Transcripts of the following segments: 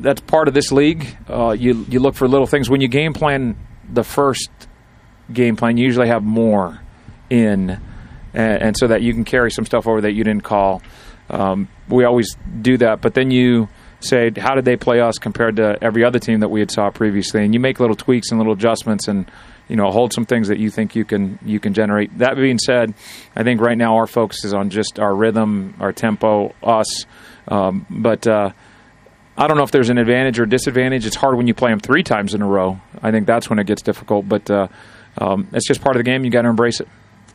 that's part of this league. Uh, you you look for little things when you game plan the first game plan. You usually have more in, and, and so that you can carry some stuff over that you didn't call. Um, we always do that, but then you say, how did they play us compared to every other team that we had saw previously? And you make little tweaks and little adjustments, and you know, hold some things that you think you can you can generate. That being said, I think right now our focus is on just our rhythm, our tempo, us. Um, but uh, I don't know if there's an advantage or disadvantage. It's hard when you play them three times in a row. I think that's when it gets difficult. But uh, um, it's just part of the game. You got to embrace it.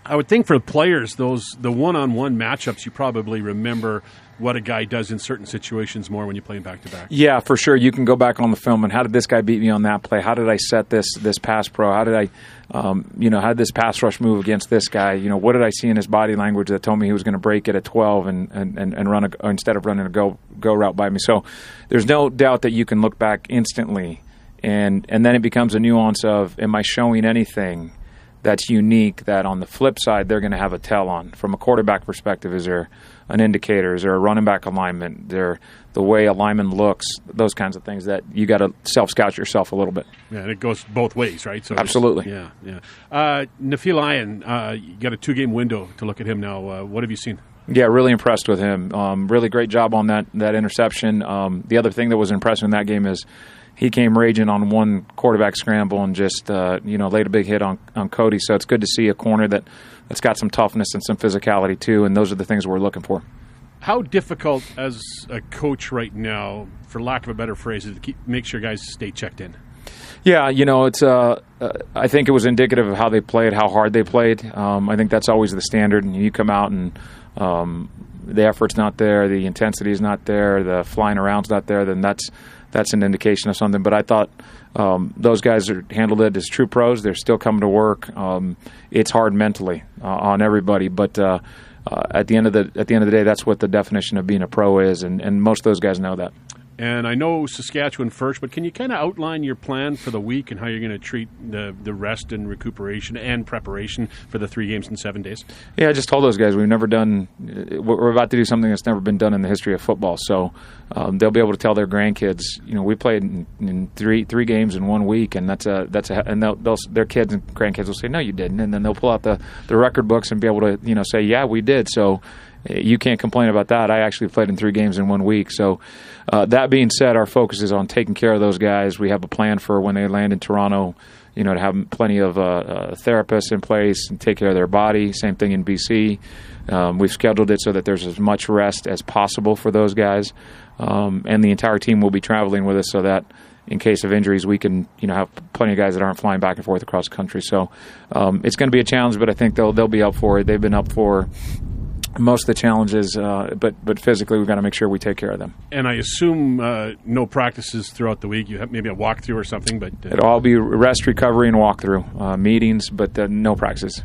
I would think for players, those the one-on-one matchups, you probably remember what a guy does in certain situations more when you play him back to back. Yeah, for sure. You can go back on the film and how did this guy beat me on that play? How did I set this this pass pro? How did I, um, you know, how did this pass rush move against this guy? You know, what did I see in his body language that told me he was going to break it at 12 and, and, and, and run a, instead of running a go go route by me? So there's no doubt that you can look back instantly, and and then it becomes a nuance of am I showing anything? That's unique that on the flip side they're going to have a tell on. From a quarterback perspective is there an indicator? Is there a running back alignment? There the way a lineman looks those kinds of things that you got to self scout yourself a little bit. Yeah and it goes both ways right? So absolutely. Yeah yeah. Uh, Lyon uh, you got a two game window to look at him now. Uh, what have you seen? Yeah, really impressed with him. Um, really great job on that that interception. Um, the other thing that was impressive in that game is he came raging on one quarterback scramble and just uh, you know laid a big hit on on Cody. So it's good to see a corner that that's got some toughness and some physicality too. And those are the things we're looking for. How difficult as a coach right now, for lack of a better phrase, is to keep, make sure guys stay checked in? Yeah, you know, it's. Uh, uh, I think it was indicative of how they played, how hard they played. Um, I think that's always the standard. And you come out and um, the effort's not there, the intensity is not there, the flying around's not there. Then that's that's an indication of something. But I thought um, those guys are, handled it as true pros. They're still coming to work. Um, it's hard mentally uh, on everybody, but uh, uh, at the end of the at the end of the day, that's what the definition of being a pro is, and, and most of those guys know that. And I know Saskatchewan first, but can you kind of outline your plan for the week and how you're going to treat the the rest and recuperation and preparation for the three games in seven days? Yeah, I just told those guys we've never done. We're about to do something that's never been done in the history of football. So um, they'll be able to tell their grandkids, you know, we played in, in, three three games in one week, and that's a that's a and they'll, they'll their kids and grandkids will say, no, you didn't, and then they'll pull out the the record books and be able to you know say, yeah, we did. So you can't complain about that. I actually played in three games in one week. So, uh, that being said, our focus is on taking care of those guys. We have a plan for when they land in Toronto, you know, to have plenty of uh, uh, therapists in place and take care of their body. Same thing in BC. Um, we've scheduled it so that there's as much rest as possible for those guys, um, and the entire team will be traveling with us so that in case of injuries, we can you know have plenty of guys that aren't flying back and forth across the country. So um, it's going to be a challenge, but I think they'll they'll be up for it. They've been up for most of the challenges, uh, but but physically we've got to make sure we take care of them. And I assume uh, no practices throughout the week. You have maybe a walkthrough or something, but uh, it'll all be rest, recovery, and walkthrough uh, meetings, but uh, no practices.